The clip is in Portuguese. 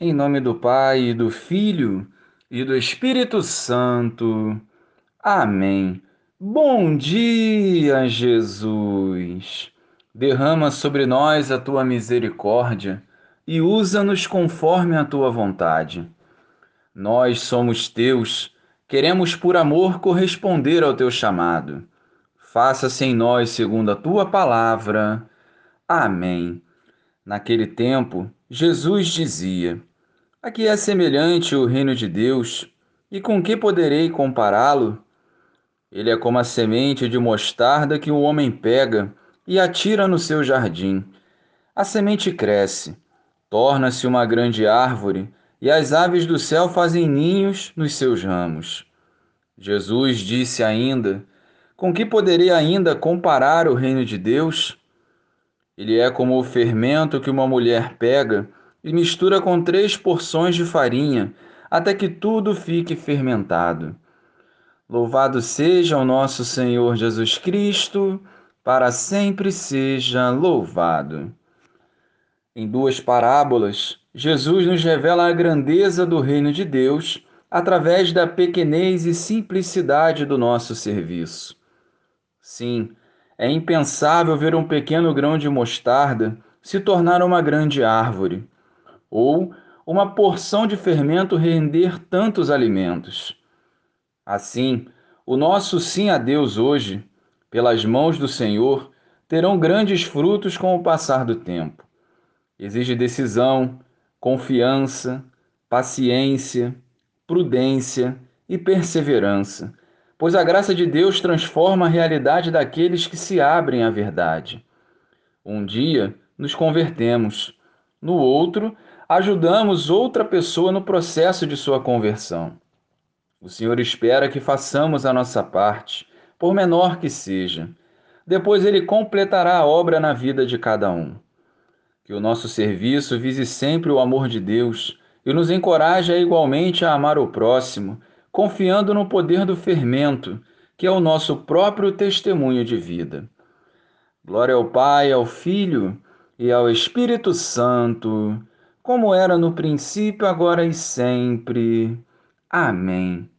Em nome do Pai, e do Filho e do Espírito Santo. Amém. Bom dia, Jesus. Derrama sobre nós a tua misericórdia e usa-nos conforme a tua vontade. Nós somos teus, queremos por amor corresponder ao teu chamado. Faça-se em nós segundo a tua palavra. Amém. Naquele tempo, Jesus dizia: A que é semelhante o reino de Deus, e com que poderei compará-lo? Ele é como a semente de mostarda que o homem pega e atira no seu jardim. A semente cresce, torna-se uma grande árvore, e as aves do céu fazem ninhos nos seus ramos. Jesus disse ainda: Com que poderei ainda comparar o reino de Deus? Ele é como o fermento que uma mulher pega e mistura com três porções de farinha, até que tudo fique fermentado. Louvado seja o nosso Senhor Jesus Cristo, para sempre seja louvado. Em duas parábolas, Jesus nos revela a grandeza do reino de Deus através da pequenez e simplicidade do nosso serviço. Sim, é impensável ver um pequeno grão de mostarda se tornar uma grande árvore, ou uma porção de fermento render tantos alimentos. Assim, o nosso sim a Deus hoje, pelas mãos do Senhor, terão grandes frutos com o passar do tempo. Exige decisão, confiança, paciência, prudência e perseverança pois a graça de Deus transforma a realidade daqueles que se abrem à verdade. Um dia nos convertemos, no outro, ajudamos outra pessoa no processo de sua conversão. O Senhor espera que façamos a nossa parte, por menor que seja. Depois ele completará a obra na vida de cada um. Que o nosso serviço vise sempre o amor de Deus e nos encoraje igualmente a amar o próximo confiando no poder do fermento, que é o nosso próprio testemunho de vida. Glória ao Pai, ao Filho e ao Espírito Santo, como era no princípio, agora e sempre. Amém.